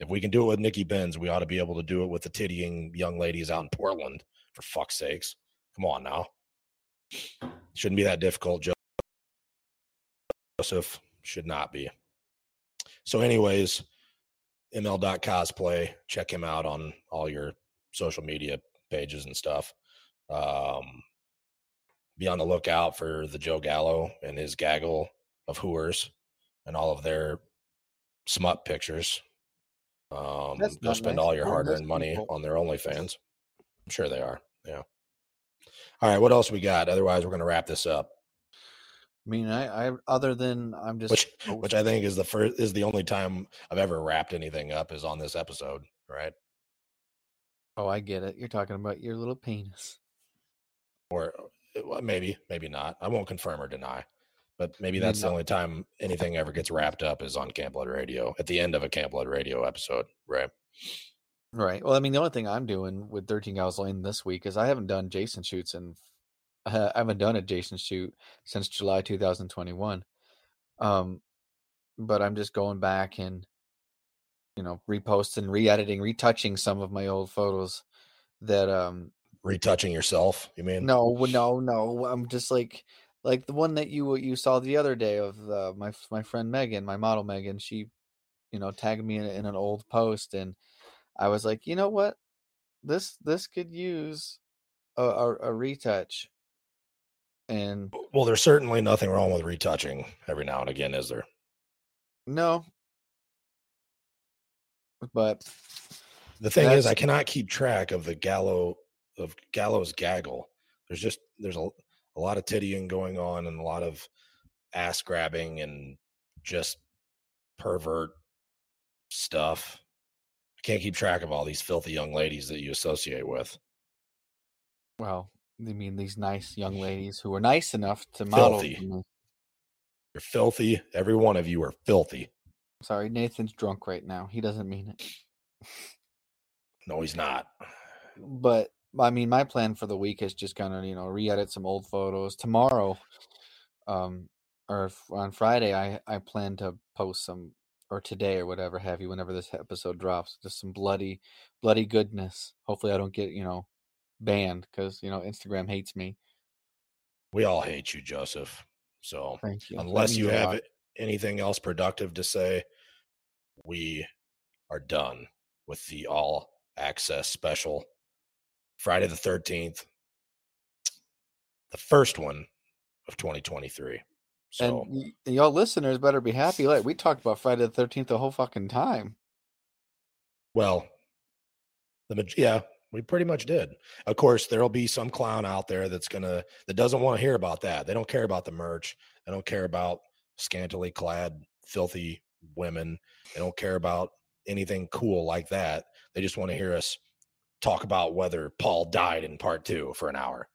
If we can do it with Nikki Benz, we ought to be able to do it with the tittying young ladies out in Portland. For fuck's sakes, come on now. Shouldn't be that difficult. Joseph should not be. So, anyways, ml.cosplay. Check him out on all your social media pages and stuff. Um, be on the lookout for the Joe Gallo and his gaggle of hooers and all of their smut pictures. Um, go spend nice. all your hard earned money people. on their OnlyFans. I'm sure they are. Yeah. All right. What else we got? Otherwise, we're going to wrap this up. I mean, I, I other than I'm just which which I think is the first is the only time I've ever wrapped anything up is on this episode, right? oh, I get it. You're talking about your little penis. Or uh, well, maybe maybe not. I won't confirm or deny, but maybe that's the only time anything ever gets wrapped up is on Camp Blood Radio at the end of a Camp Blood Radio episode, right? Right. Well, I mean, the only thing I'm doing with 13 Gallows Lane this week is I haven't done Jason shoots and I haven't done a Jason shoot since July 2021. Um, but I'm just going back and you know reposting, re-editing, retouching some of my old photos that um Retouching yourself, you mean? no no no I'm just like like the one that you you saw the other day of uh, my my friend Megan, my model Megan. She you know tagged me in, in an old post and I was like, you know what, this this could use a, a, a retouch. And Well, there's certainly nothing wrong with retouching every now and again, is there? no, but The thing is, I cannot keep track of the Gallo of Gallo's gaggle. There's just there's a, a lot of tittying going on and a lot of ass grabbing and just pervert stuff. I can't keep track of all these filthy young ladies that you associate with. well, I mean these nice young ladies who were nice enough to model. Filthy. You're filthy. Every one of you are filthy. Sorry, Nathan's drunk right now. He doesn't mean it. No, he's not. but I mean, my plan for the week is just kind of you know re-edit some old photos tomorrow, um, or f- on Friday. I I plan to post some or today or whatever have you whenever this episode drops. Just some bloody, bloody goodness. Hopefully, I don't get you know banned because you know Instagram hates me. We all hate you, Joseph. So you. Unless you have lot. anything else productive to say, we are done with the all access special. Friday the 13th, the first one of 2023. So, And y- y'all listeners better be happy. Like we talked about Friday the Thirteenth the whole fucking time. well, the yeah, we pretty much did. Of course, there'll be some clown out there that's gonna that doesn't want to hear about that. They don't care about the merch. They don't care about scantily clad, filthy women. They don't care about anything cool like that. They just want to hear us talk about whether Paul died in part two for an hour.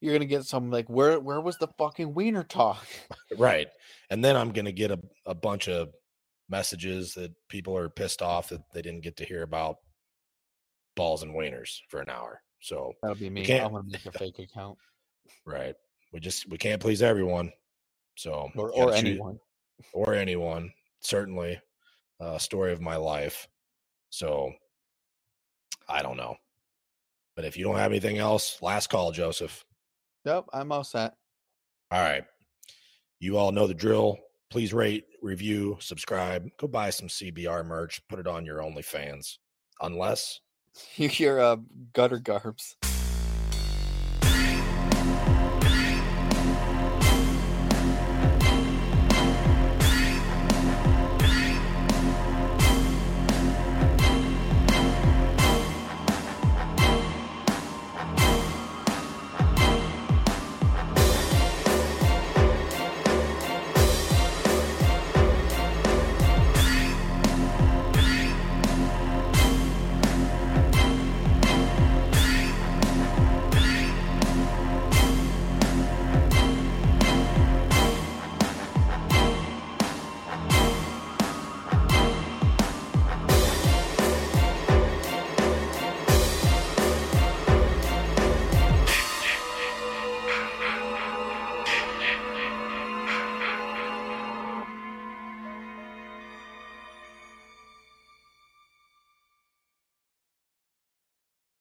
You're gonna get some like where where was the fucking wiener talk? <laughs> <laughs> Right. And then I'm going to get a, a bunch of messages that people are pissed off that they didn't get to hear about balls and wieners for an hour. So, That'll be me. I'm gonna make a <laughs> fake account right. We just, we can't please everyone. So, or or choose- anyone. or anyone, certainly a story of my life. So, I don't know. But if you don't have anything else, last call, Joseph. Nope, I'm all set. All right. You all know the drill. Please rate, review, subscribe. Go buy some CBR merch. Put it on your OnlyFans. Unless <laughs> You hear uh, gutter garbs.